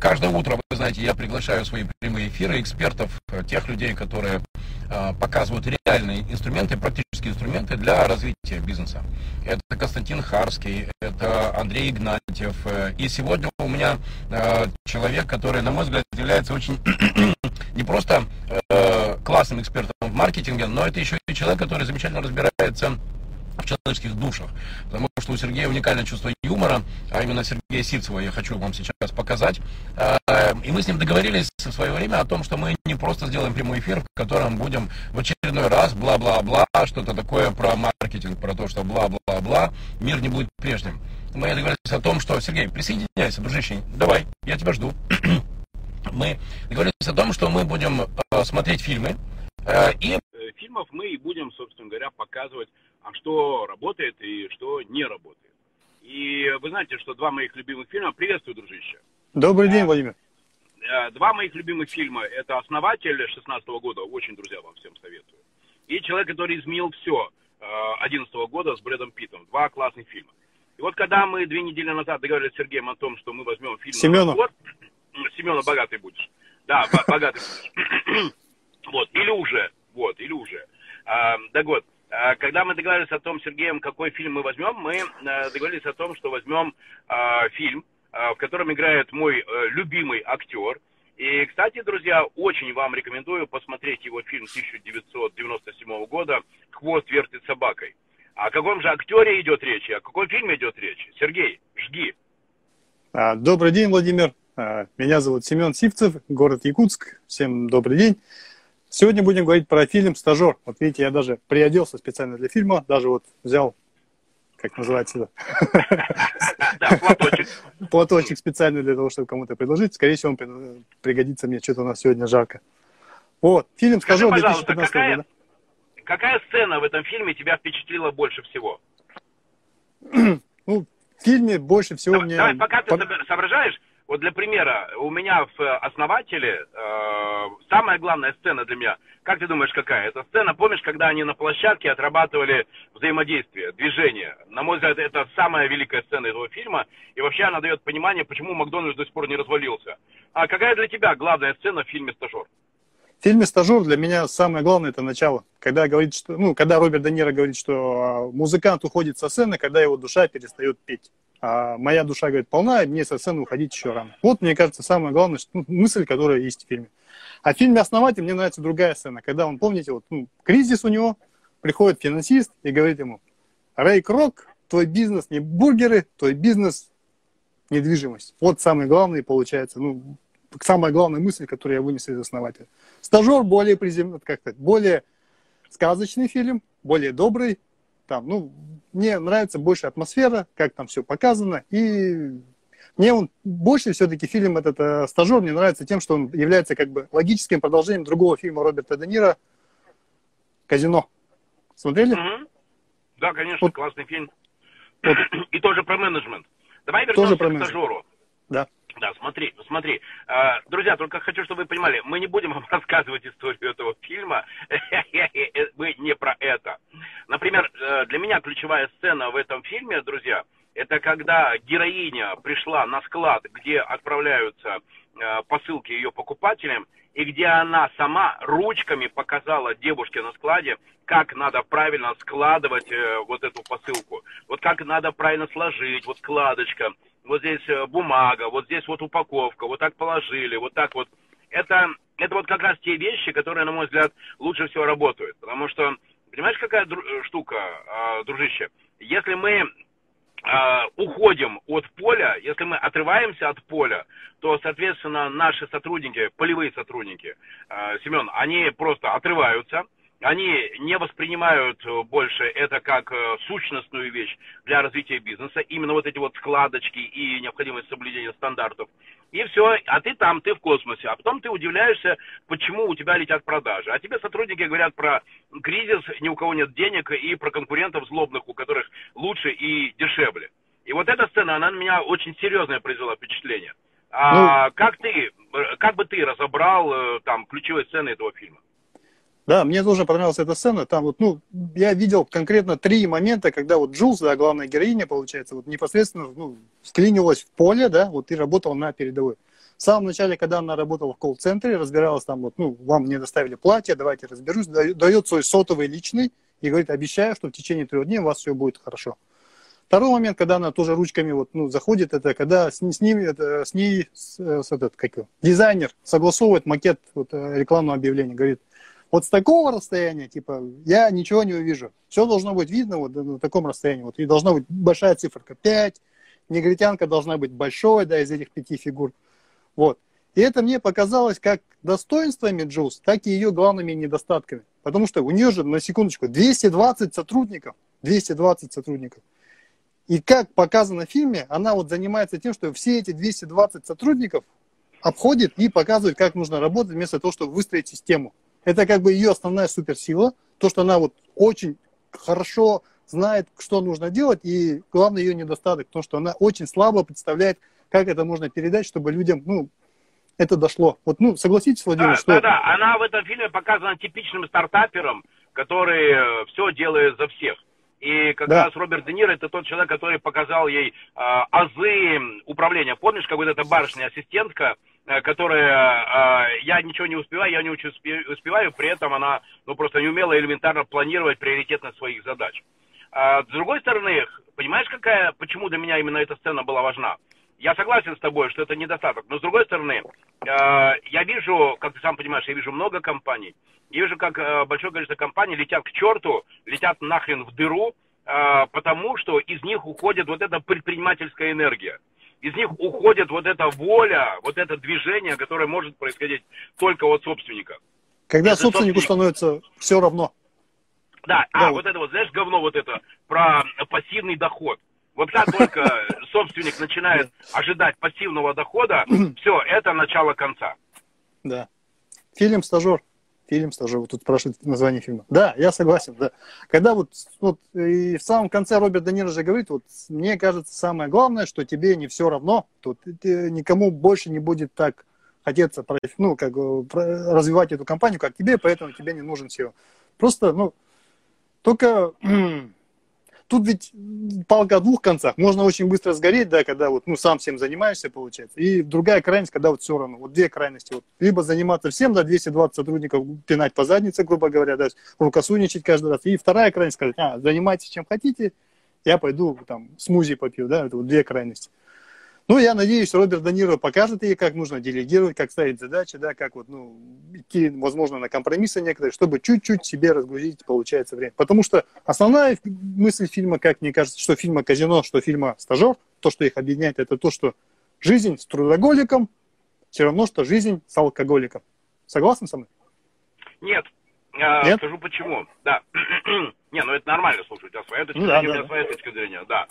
Каждое утро, вы знаете, я приглашаю в свои прямые эфиры экспертов, тех людей, которые э, показывают реальные инструменты, практические инструменты для развития бизнеса. Это Константин Харский, это Андрей Игнатьев. И сегодня у меня э, человек, который, на мой взгляд, является очень не просто э, классным экспертом в маркетинге, но это еще и человек, который замечательно разбирается человеческих душах. Потому что у Сергея уникальное чувство юмора, а именно Сергея Сивцева я хочу вам сейчас показать. А, и мы с ним договорились в свое время о том, что мы не просто сделаем прямой эфир, в котором будем в очередной раз бла-бла-бла, что-то такое про маркетинг, про то, что бла-бла-бла, мир не будет прежним. Мы договорились о том, что, Сергей, присоединяйся, дружище, давай, я тебя жду. мы договорились о том, что мы будем э, смотреть фильмы, э, и фильмов мы и будем, собственно говоря, показывать а что работает и что не работает. И вы знаете, что два моих любимых фильма... Приветствую, дружище. Добрый день, Владимир. Э, два моих любимых фильма. Это «Основатель» 16 года. Очень, друзья, вам всем советую. И «Человек, который изменил все» 11 года с Брэдом Питтом. Два классных фильма. И вот когда мы две недели назад договорились с Сергеем о том, что мы возьмем фильм... Семена. Вот, Семена богатый будешь. Да, богатый будешь. Вот, или уже. Вот, или уже. А, так вот, когда мы договорились о том, Сергеем, какой фильм мы возьмем, мы э, договорились о том, что возьмем а, фильм, а, в котором играет мой э, любимый актер. И, кстати, друзья, очень вам рекомендую посмотреть его фильм 1997 года «Хвост вертит собакой». О каком же актере идет речь о каком фильме идет речь? Сергей, жги. Добрый день, Владимир. Меня зовут Семен Сивцев, город Якутск. Всем добрый день. Сегодня будем говорить про фильм «Стажер». Вот видите, я даже приоделся специально для фильма, даже вот взял, как называется платочек. Платочек специально для того, чтобы кому-то предложить. Скорее всего, он пригодится мне, что-то у нас сегодня жарко. Вот, фильм «Стажер» 2015 года. Какая сцена в этом фильме тебя впечатлила больше всего? ну, в фильме больше всего давай, мне... Давай, пока ты соображаешь, вот для примера, у меня в э, «Основателе» э, самая главная сцена для меня, как ты думаешь, какая? Это сцена, помнишь, когда они на площадке отрабатывали взаимодействие, движение? На мой взгляд, это самая великая сцена этого фильма, и вообще она дает понимание, почему Макдональдс до сих пор не развалился. А какая для тебя главная сцена в фильме «Стажер»? В фильме «Стажер» для меня самое главное – это начало. Когда, говорит, что, ну, когда Роберт Де Ниро говорит, что а, музыкант уходит со сцены, когда его душа перестает петь а моя душа, говорит, полна, мне со сцены уходить еще рано. Вот, мне кажется, самое главное, что, ну, мысль, которая есть в фильме. А в фильме «Основатель» мне нравится другая сцена, когда он, помните, вот, ну, кризис у него, приходит финансист и говорит ему, Рэй Крок, твой бизнес не бургеры, твой бизнес недвижимость. Вот самый главный, получается, ну, самая главная мысль, которую я вынес из «Основателя». «Стажер» более приземленный, как то более сказочный фильм, более добрый, там, ну, мне нравится больше атмосфера, как там все показано, и мне он больше все-таки фильм этот э, «Стажер» мне нравится тем, что он является как бы логическим продолжением другого фильма Роберта Де Ниро «Казино». Смотрели? Mm-hmm. Да, конечно, вот. классный фильм. Вот. И тоже про менеджмент. Давай вернемся тоже про к «Стажеру». Да. Да, смотри, смотри. А, друзья, только хочу, чтобы вы понимали, мы не будем вам рассказывать историю этого фильма. Мы не про это. Например, э, для меня ключевая сцена в этом фильме, друзья, это когда героиня пришла на склад, где отправляются э, посылки ее покупателям, и где она сама ручками показала девушке на складе, как надо правильно складывать э, вот эту посылку. Вот как надо правильно сложить, вот складочка – вот здесь э, бумага, вот здесь вот упаковка, вот так положили, вот так вот. Это, это вот как раз те вещи, которые, на мой взгляд, лучше всего работают. Потому что, понимаешь, какая э, штука, а, дружище? Если мы а, уходим от поля, если мы отрываемся от поля, то, соответственно, наши сотрудники, полевые сотрудники, а, Семен, они просто отрываются – они не воспринимают э, больше это как э, сущностную вещь для развития бизнеса, именно вот эти вот складочки и необходимость соблюдения стандартов. И все, а ты там, ты в космосе. А потом ты удивляешься, почему у тебя летят продажи. А тебе сотрудники говорят про кризис, ни у кого нет денег, и про конкурентов злобных, у которых лучше и дешевле. И вот эта сцена, она на меня очень серьезное произвела впечатление. А ну, как ты, э, как бы ты разобрал там ключевые сцены этого фильма? Да, мне тоже понравилась эта сцена. Там вот, ну, я видел конкретно три момента, когда вот Джулс, да, главная героиня, получается, вот непосредственно, ну, склинилась в поле, да, вот и работала на передовой. В самом начале, когда она работала в колл-центре, разбиралась там, вот, ну, вам не доставили платье, давайте разберусь, дает свой сотовый личный и говорит, обещаю, что в течение трех дней у вас все будет хорошо. Второй момент, когда она тоже ручками вот, ну, заходит, это когда с, с, ним, это, с ней с, с этот, как его, дизайнер согласовывает макет вот, э, рекламного объявления, говорит, вот с такого расстояния, типа, я ничего не увижу. Все должно быть видно вот на таком расстоянии. Вот, и должна быть большая циферка 5, негритянка должна быть большой, да, из этих пяти фигур. Вот. И это мне показалось как достоинствами Джулс, так и ее главными недостатками. Потому что у нее же, на секундочку, 220 сотрудников. 220 сотрудников. И как показано в фильме, она вот занимается тем, что все эти 220 сотрудников обходит и показывает, как нужно работать, вместо того, чтобы выстроить систему. Это как бы ее основная суперсила, то, что она вот очень хорошо знает, что нужно делать, и главный ее недостаток, то, что она очень слабо представляет, как это можно передать, чтобы людям, ну, это дошло. Вот, ну, согласитесь, Владимир, да, что... Да, да, она в этом фильме показана типичным стартапером, который э, все делает за всех. И как да. раз Роберт Де Ниро это тот человек, который показал ей э, азы управления. Помнишь, как вот эта барышня-ассистентка, э, которая, э, я ничего не успеваю, я не очень успеваю, при этом она ну, просто не умела элементарно планировать приоритетность своих задач. А, с другой стороны, понимаешь, какая, почему для меня именно эта сцена была важна? Я согласен с тобой, что это недостаток, но с другой стороны, э, я вижу, как ты сам понимаешь, я вижу много компаний, я вижу, как э, большое количество компаний летят к черту, летят нахрен в дыру, э, потому что из них уходит вот эта предпринимательская энергия. Из них уходит вот эта воля, вот это движение, которое может происходить только от собственника. Когда Если собственнику собственник... становится все равно. Да, да а, вот. вот это вот, знаешь, говно вот это, про пассивный доход. Вот как только собственник начинает ожидать пассивного дохода, все, это начало конца. Да. Фильм «Стажер». Фильм «Стажер». Вот тут спрашивают название фильма. Да, я согласен, да. Когда вот, вот и в самом конце Роберт Де Ниро же говорит, вот мне кажется, самое главное, что тебе не все равно, тут никому больше не будет так хотеться ну, как, развивать эту компанию, как тебе, поэтому тебе не нужен SEO. Просто, ну, только Тут ведь палка о двух концах. Можно очень быстро сгореть, да, когда вот, ну, сам всем занимаешься, получается. И другая крайность, когда вот все равно. Вот две крайности. Вот. Либо заниматься всем, да, 220 сотрудников пинать по заднице, грубо говоря, да, рукосуничать каждый раз. И вторая крайность, сказать, а, занимайтесь чем хотите, я пойду там смузи попью, да, это вот две крайности. Ну, я надеюсь, Роберт Даниро покажет ей, как нужно делегировать, как ставить задачи, да, как вот, ну, идти, возможно, на компромиссы некоторые, чтобы чуть-чуть себе разгрузить, получается, время. Потому что основная мысль фильма, как мне кажется, что фильма «Казино», что фильма «Стажер», то, что их объединяет, это то, что жизнь с трудоголиком все равно, что жизнь с алкоголиком. Согласен со мной? Нет. Я Нет? Скажу почему. Да. Не, ну это нормально, слушай, у тебя своя точка ну, зрения, да, у тебя да. своя точка зрения, да.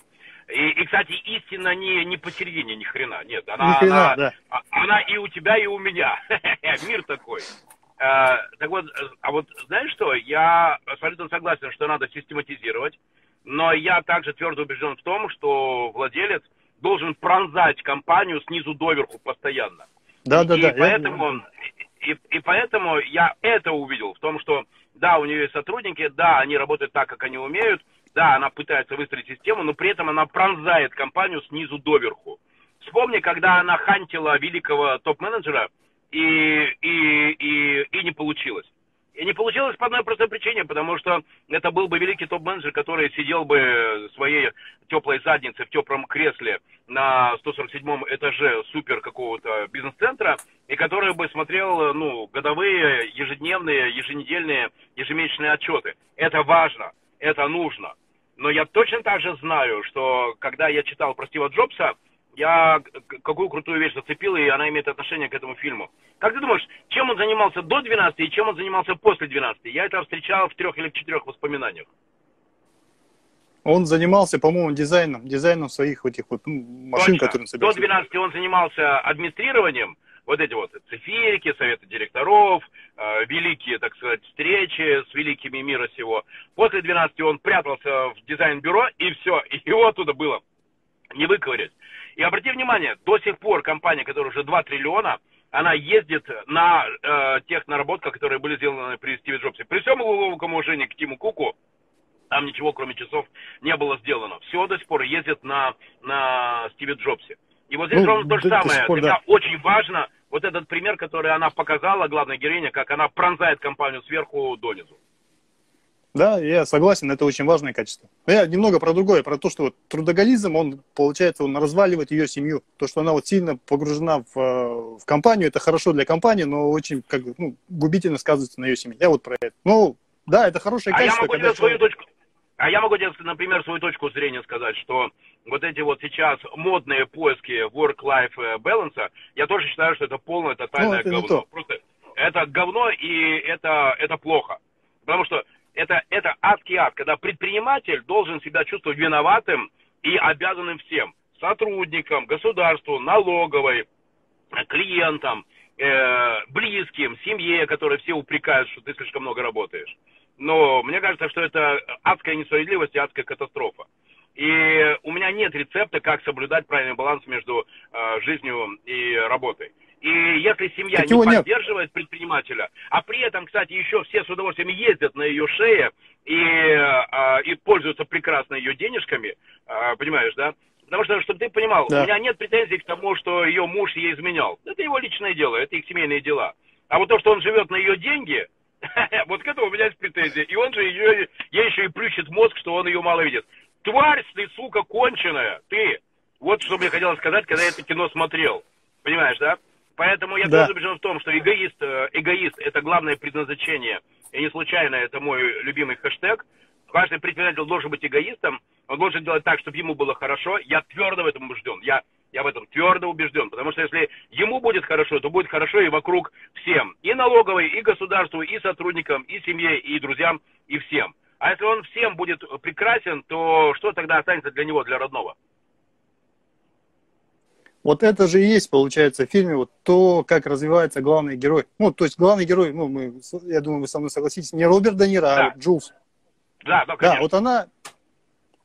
И, и, кстати, истина не, не посередине ни хрена, нет. Она, ни хрена, она, да. А, она и у тебя, и у меня. Мир такой. А, так вот, а вот знаешь что, я абсолютно согласен, что надо систематизировать, но я также твердо убежден в том, что владелец должен пронзать компанию снизу доверху постоянно. Да, да, и да. Поэтому, я... и, и поэтому я это увидел, в том, что да, у нее есть сотрудники, да, они работают так, как они умеют, да, она пытается выстроить систему, но при этом она пронзает компанию снизу доверху. Вспомни, когда она хантила великого топ-менеджера, и, и, и, и не получилось. И не получилось по одной простой причине, потому что это был бы великий топ-менеджер, который сидел бы своей теплой задницей в теплом кресле на 147-м этаже супер какого-то бизнес-центра, и который бы смотрел ну, годовые, ежедневные, еженедельные, ежемесячные отчеты. Это важно, это нужно. Но я точно так же знаю, что когда я читал про Стива Джобса, я какую крутую вещь зацепил, и она имеет отношение к этому фильму. Как ты думаешь, чем он занимался до 12 и чем он занимался после 12? Я это встречал в трех или в четырех воспоминаниях. Он занимался, по-моему, дизайном, дизайном своих этих вот ну, машин, Точно. которые он собирал. До 12 он занимался администрированием, вот эти вот циферики, советы директоров, э, великие, так сказать, встречи с великими мира сего. После 12 он прятался в дизайн-бюро, и все, и его оттуда было не выковырять. И обрати внимание, до сих пор компания, которая уже 2 триллиона, она ездит на э, тех наработках, которые были сделаны при Стиве Джобсе. При всем глубоком уважении к Тиму Куку, там ничего, кроме часов, не было сделано. Все до сих пор ездит на, на Стиве Джобсе. И вот здесь ну, ровно то же самое. Пор, да. очень важно вот этот пример, который она показала, главная героиня, как она пронзает компанию сверху донизу. Да, я согласен, это очень важное качество. Но я немного про другое, про то, что вот трудоголизм, он, получается, он разваливает ее семью. То, что она вот сильно погружена в, э, в компанию, это хорошо для компании, но очень как ну, губительно сказывается на ее семье. Я вот про это. Ну, да, это хорошее а качество. Я могу тебе свою точку, а я могу тебе, например, свою точку зрения сказать, что вот эти вот сейчас модные поиски work-life balance, я тоже считаю, что это полное тотальное ну, это говно. Просто это говно и это, это плохо. Потому что это, это адский ад, когда предприниматель должен себя чувствовать виноватым и обязанным всем. Сотрудникам, государству, налоговой, клиентам, э, близким, семье, которые все упрекают, что ты слишком много работаешь. Но мне кажется, что это адская несправедливость и адская катастрофа. И у меня нет рецепта, как соблюдать правильный баланс между э, жизнью и работой. И если семья так не поддерживает нет. предпринимателя, а при этом, кстати, еще все с удовольствием ездят на ее шее и, а, и пользуются прекрасно ее денежками, а, понимаешь, да? Потому что, чтобы ты понимал, да. у меня нет претензий к тому, что ее муж ей изменял. Это его личное дело, это их семейные дела. А вот то, что он живет на ее деньги, вот к этому у меня есть претензии. И он же ее, ей еще и плющит мозг, что он ее мало видит. Тварь ты, сука, конченая, ты. Вот что мне хотелось сказать, когда я это кино смотрел. Понимаешь, да? Поэтому я да. тоже убежден в том, что эгоист, э, эгоист – это главное предназначение. И не случайно это мой любимый хэштег. Каждый предприниматель должен быть эгоистом. Он должен делать так, чтобы ему было хорошо. Я твердо в этом убежден. Я, я в этом твердо убежден. Потому что если ему будет хорошо, то будет хорошо и вокруг всем. И налоговой, и государству, и сотрудникам, и семье, и друзьям, и всем. А если он всем будет прекрасен, то что тогда останется для него, для родного? Вот это же и есть, получается, в фильме вот то, как развивается главный герой. Ну, то есть главный герой, ну, мы, я думаю, вы со мной согласитесь, не Роберт Де Ниро, а да. а Джулс. Да, да, конечно. Да, вот она,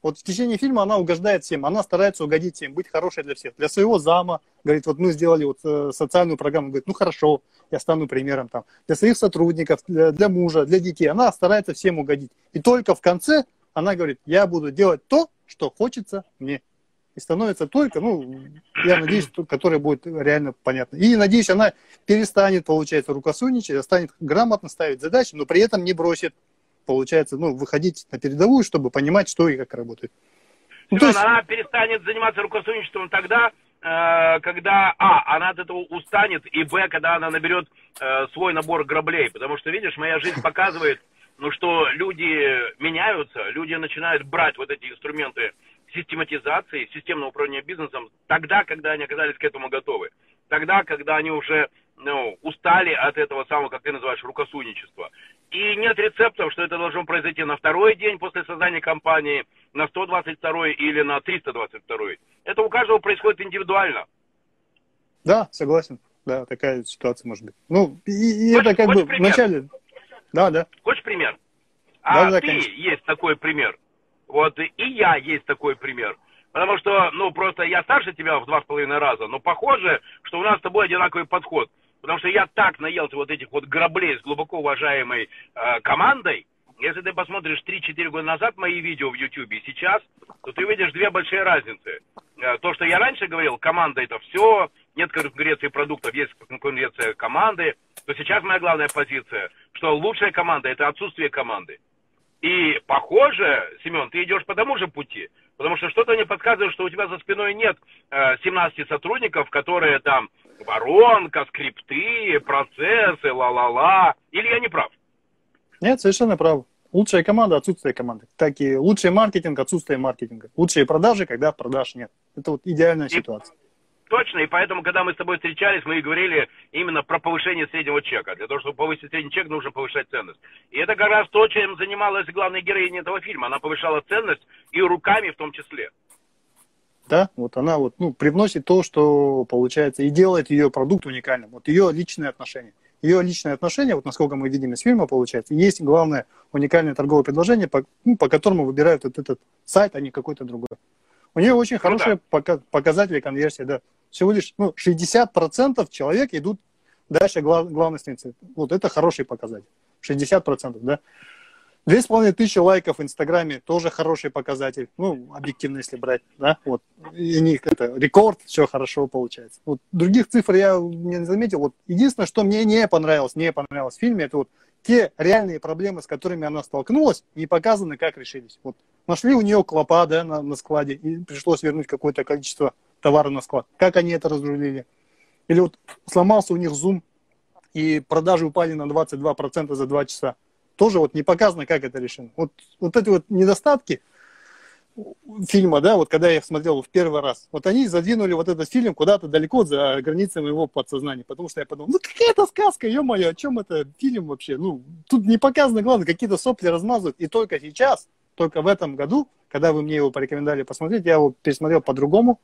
вот в течение фильма она угождает всем, она старается угодить всем, быть хорошей для всех. Для своего зама, говорит, вот мы сделали вот э, социальную программу, говорит, ну хорошо, я стану примером там. Для своих сотрудников, для, для мужа, для детей, она старается всем угодить. И только в конце она говорит, я буду делать то, что хочется мне и становится только, ну, я надеюсь, которая будет реально понятна. И, надеюсь, она перестанет, получается, рукосуничать, а станет грамотно ставить задачи, но при этом не бросит, получается, ну, выходить на передовую, чтобы понимать, что и как работает. Ну, Семен, есть... она перестанет заниматься рукосуничеством тогда, когда, а, она от этого устанет, и, б, когда она наберет э, свой набор граблей. Потому что, видишь, моя жизнь показывает, ну, что люди меняются, люди начинают брать вот эти инструменты систематизации, системного управления бизнесом тогда, когда они оказались к этому готовы. Тогда, когда они уже ну, устали от этого самого, как ты называешь, рукосуничества. И нет рецептов, что это должно произойти на второй день после создания компании, на 122 или на 322. Это у каждого происходит индивидуально. Да, согласен. Да, такая ситуация может быть. Ну, и, и хочешь, это как бы пример? вначале... Да, да. Хочешь пример? А да, да, ты конечно. есть такой пример. Вот и я есть такой пример. Потому что, ну, просто я старше тебя в два с половиной раза, но похоже, что у нас с тобой одинаковый подход. Потому что я так наелся вот этих вот граблей с глубоко уважаемой э, командой. Если ты посмотришь 3-4 года назад мои видео в YouTube и сейчас, то ты увидишь две большие разницы. Э, то, что я раньше говорил, команда это все, нет конкуренции продуктов, есть конкуренция команды, то сейчас моя главная позиция, что лучшая команда это отсутствие команды. И похоже, Семен, ты идешь по тому же пути. Потому что что-то мне подсказывает, что у тебя за спиной нет э, 17 сотрудников, которые там воронка, скрипты, процессы, ла-ла-ла. Или я не прав? Нет, совершенно прав. Лучшая команда, отсутствие команды. Так и лучший маркетинг, отсутствие маркетинга. Лучшие продажи, когда продаж нет. Это вот идеальная и, ситуация. Точно, и поэтому, когда мы с тобой встречались, мы и говорили именно про повышение среднего чека. Для того, чтобы повысить средний чек, нужно повышать ценность. И это как раз то, чем занималась главная героиня этого фильма. Она повышала ценность и руками в том числе. Да, вот она вот, ну, привносит то, что получается, и делает ее продукт уникальным. Вот ее личные отношения. Ее личные отношения, вот насколько мы видим из фильма, получается, есть главное уникальное торговое предложение, по, ну, по которому выбирают вот этот сайт, а не какой-то другой. У нее очень ну, хорошие да. показатели конверсии, да всего лишь ну, 60% человек идут дальше глав, главной страницы. Вот это хороший показатель. 60%, да. Две с половиной тысячи лайков в Инстаграме тоже хороший показатель. Ну, объективно, если брать, да, вот. И них это рекорд, все хорошо получается. Вот других цифр я не заметил. Вот единственное, что мне не понравилось, не понравилось в фильме, это вот те реальные проблемы, с которыми она столкнулась, не показаны, как решились. Вот нашли у нее клопа, да, на, на складе, и пришлось вернуть какое-то количество товара на склад. Как они это разрулили? Или вот сломался у них зум, и продажи упали на 22% за 2 часа тоже вот не показано, как это решено. Вот, вот эти вот недостатки фильма, да, вот когда я их смотрел в первый раз, вот они задвинули вот этот фильм куда-то далеко за границами его подсознания, потому что я подумал, ну какая-то сказка, ё-моё, о чем это фильм вообще? Ну, тут не показано, главное, какие-то сопли размазывают, и только сейчас, только в этом году, когда вы мне его порекомендовали посмотреть, я его пересмотрел по-другому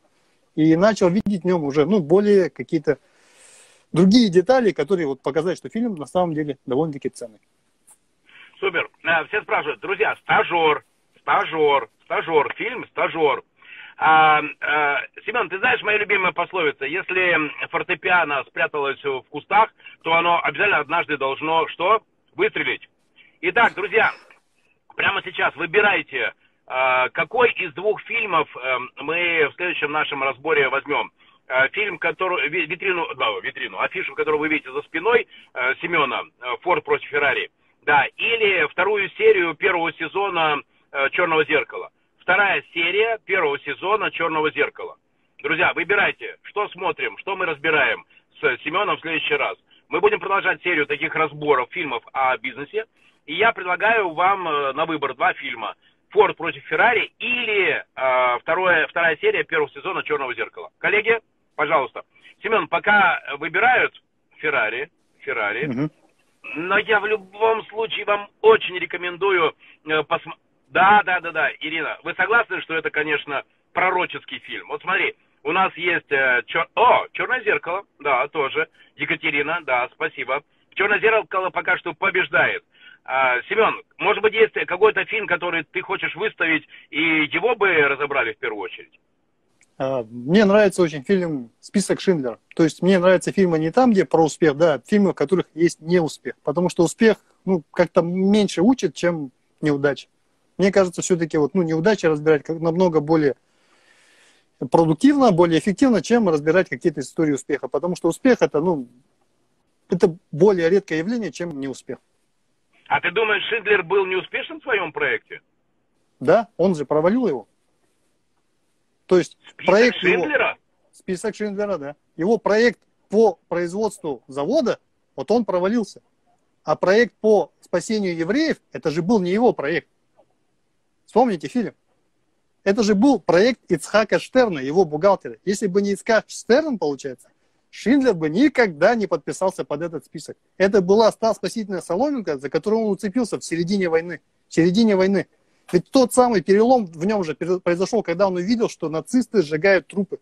и начал видеть в нем уже, ну, более какие-то другие детали, которые вот показать, что фильм на самом деле довольно-таки ценный. Супер. Э, все спрашивают, друзья, стажер, стажер, стажер, фильм стажер. А, а, Семен, ты знаешь мою любимую пословицу? Если фортепиано спряталось в кустах, то оно обязательно однажды должно что? Выстрелить. Итак, друзья, прямо сейчас выбирайте, а, какой из двух фильмов а, мы в следующем нашем разборе возьмем. А, фильм, который, витрину, да, витрину, афишу, которую вы видите за спиной Семена, «Форд против Феррари», да, или вторую серию первого сезона э, Черного зеркала. Вторая серия первого сезона Черного зеркала. Друзья, выбирайте, что смотрим, что мы разбираем с Семеном в следующий раз. Мы будем продолжать серию таких разборов фильмов о бизнесе. И я предлагаю вам э, на выбор два фильма. Форд против Феррари или э, второе, вторая серия первого сезона Черного зеркала. Коллеги, пожалуйста. Семен, пока выбирают Феррари, Феррари, угу. Но я в любом случае вам очень рекомендую э, посмотреть. Да, да, да, да, Ирина, вы согласны, что это, конечно, пророческий фильм? Вот смотри, у нас есть... Э, чер... О, «Черное зеркало», да, тоже. Екатерина, да, спасибо. «Черное зеркало» пока что побеждает. А, Семен, может быть, есть какой-то фильм, который ты хочешь выставить, и его бы разобрали в первую очередь? А, мне нравится очень фильм «Список Шиндлера». То есть мне нравятся фильмы не там, где про успех, да, а фильмы, в которых есть неуспех. Потому что успех, ну, как-то меньше учит, чем неудача. Мне кажется, все-таки вот, ну, неудачи разбирать как намного более продуктивно, более эффективно, чем разбирать какие-то истории успеха. Потому что успех это, ну, это более редкое явление, чем неуспех. А ты думаешь, Шиндлер был неуспешен в своем проекте? Да, он же провалил его. То есть список проект Шиндлера? Его, список Шиндлера, да. Его проект по производству завода, вот он провалился. А проект по спасению евреев, это же был не его проект. Вспомните фильм. Это же был проект Ицхака Штерна, его бухгалтера. Если бы не Ицхак Штерн, получается, Шиндлер бы никогда не подписался под этот список. Это была та спасительная соломинка, за которую он уцепился в середине войны. В середине войны. Ведь тот самый перелом в нем же произошел, когда он увидел, что нацисты сжигают трупы.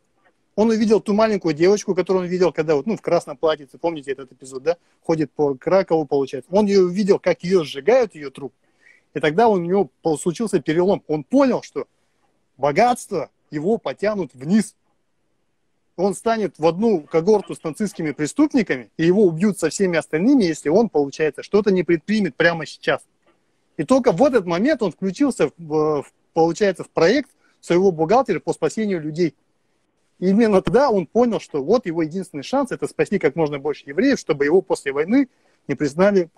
Он увидел ту маленькую девочку, которую он видел, когда вот, ну, в красном платье, помните этот эпизод, да, ходит по Кракову, получается. Он ее увидел, как ее сжигают, ее труп. И тогда у него случился перелом. Он понял, что богатство его потянут вниз. Он станет в одну когорту с нацистскими преступниками, и его убьют со всеми остальными, если он, получается, что-то не предпримет прямо сейчас. И только в этот момент он включился, в, получается, в проект своего бухгалтера по спасению людей. И именно тогда он понял, что вот его единственный шанс – это спасти как можно больше евреев, чтобы его после войны не признали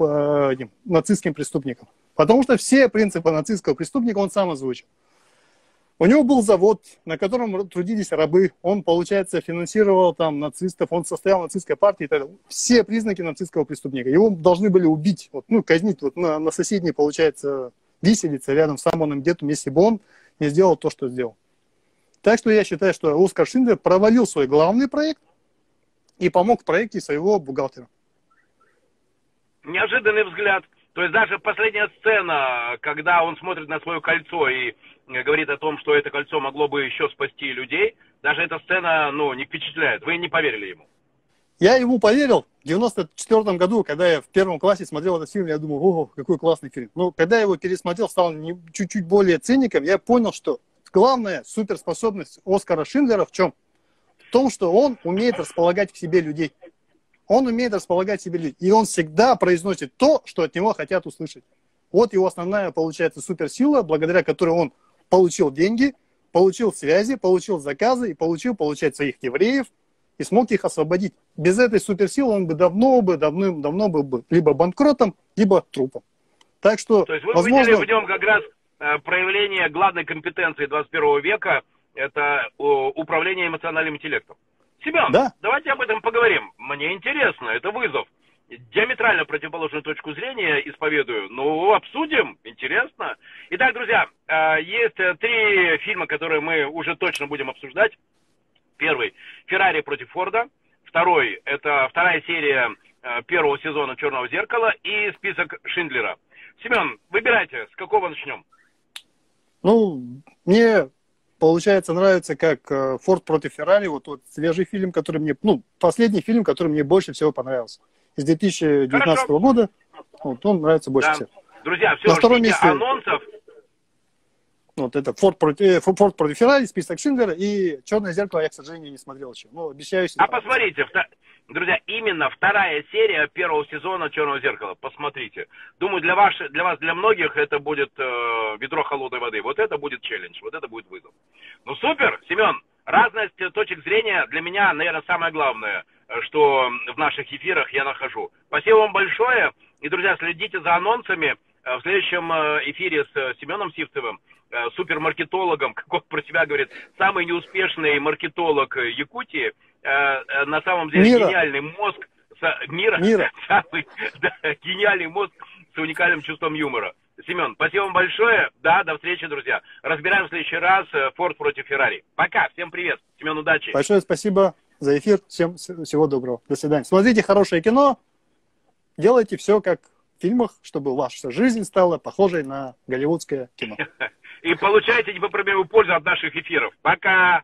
этим, нацистским преступником. Потому что все принципы нацистского преступника он сам озвучил. У него был завод, на котором трудились рабы. Он, получается, финансировал там нацистов, он состоял в нацистской партии. И так далее. Все признаки нацистского преступника. Его должны были убить, вот, ну, казнить вот на, на соседней, получается, виселице рядом с Самоном Детом, если бы он не сделал то, что сделал. Так что я считаю, что Оскар Шиндлер провалил свой главный проект и помог в проекте своего бухгалтера. Неожиданный взгляд. То есть даже последняя сцена, когда он смотрит на свое кольцо и говорит о том, что это кольцо могло бы еще спасти людей, даже эта сцена, ну, не впечатляет. Вы не поверили ему? Я ему поверил в 94 году, когда я в первом классе смотрел этот фильм, я думал, о, какой классный фильм. Но когда я его пересмотрел, стал чуть-чуть более циником, я понял, что главная суперспособность Оскара Шиндлера в чем? В том, что он умеет располагать к себе людей. Он умеет располагать себе людей. И он всегда произносит то, что от него хотят услышать. Вот его основная, получается, суперсила, благодаря которой он получил деньги, получил связи, получил заказы и получил, получать своих евреев и смог их освободить. Без этой суперсилы он бы давно бы, давным-давно был бы либо банкротом, либо трупом. Так что, То есть вы возможно... в нем как раз э, проявление главной компетенции 21 века – это управление эмоциональным интеллектом. Семен, да? давайте об этом поговорим. Мне интересно, это вызов. Диаметрально противоположную точку зрения исповедую. Ну, обсудим, интересно. Итак, друзья, э, есть э, три фильма, которые мы уже точно будем обсуждать. Первый – «Феррари против Форда». Второй – это вторая серия первого сезона «Черного зеркала» и список Шиндлера – Семен, выбирайте, с какого начнем? Ну, мне, получается, нравится, как э, Форд против Феррари, вот тот свежий фильм, который мне, ну, последний фильм, который мне больше всего понравился. Из 2019 Хорошо. года, вот он нравится больше да. всего. Друзья, все, На втором месте анонсов. Вот это Форд против, э, Форд против Феррари, список Шиндлера и Черное зеркало я, к сожалению, не смотрел еще. Но обещаю себе. А посмотрите, Друзья, именно вторая серия первого сезона Черного зеркала. Посмотрите. Думаю, для, ваш, для вас, для многих это будет э, ведро холодной воды. Вот это будет челлендж, вот это будет вызов. Ну супер, Семен, разность точек зрения для меня, наверное, самое главное, э, что в наших эфирах я нахожу. Спасибо вам большое. И, друзья, следите за анонсами. Э, в следующем э, эфире с Семеном Сивцевым, супермаркетологом, как он про себя говорит, самый неуспешный маркетолог Якутии – Э, э, на самом деле мира. гениальный мозг мира, мира. самый да, гениальный мозг с уникальным чувством юмора. Семен, спасибо вам большое. Да, до встречи, друзья. Разбираем в следующий раз э, Форд против Феррари. Пока, всем привет. Семен, удачи. Большое спасибо за эфир. Всем всего доброго. До свидания. Смотрите хорошее кино. Делайте все как в фильмах, чтобы ваша жизнь стала похожей на голливудское кино. и получайте непоправимую пользу от наших эфиров. Пока!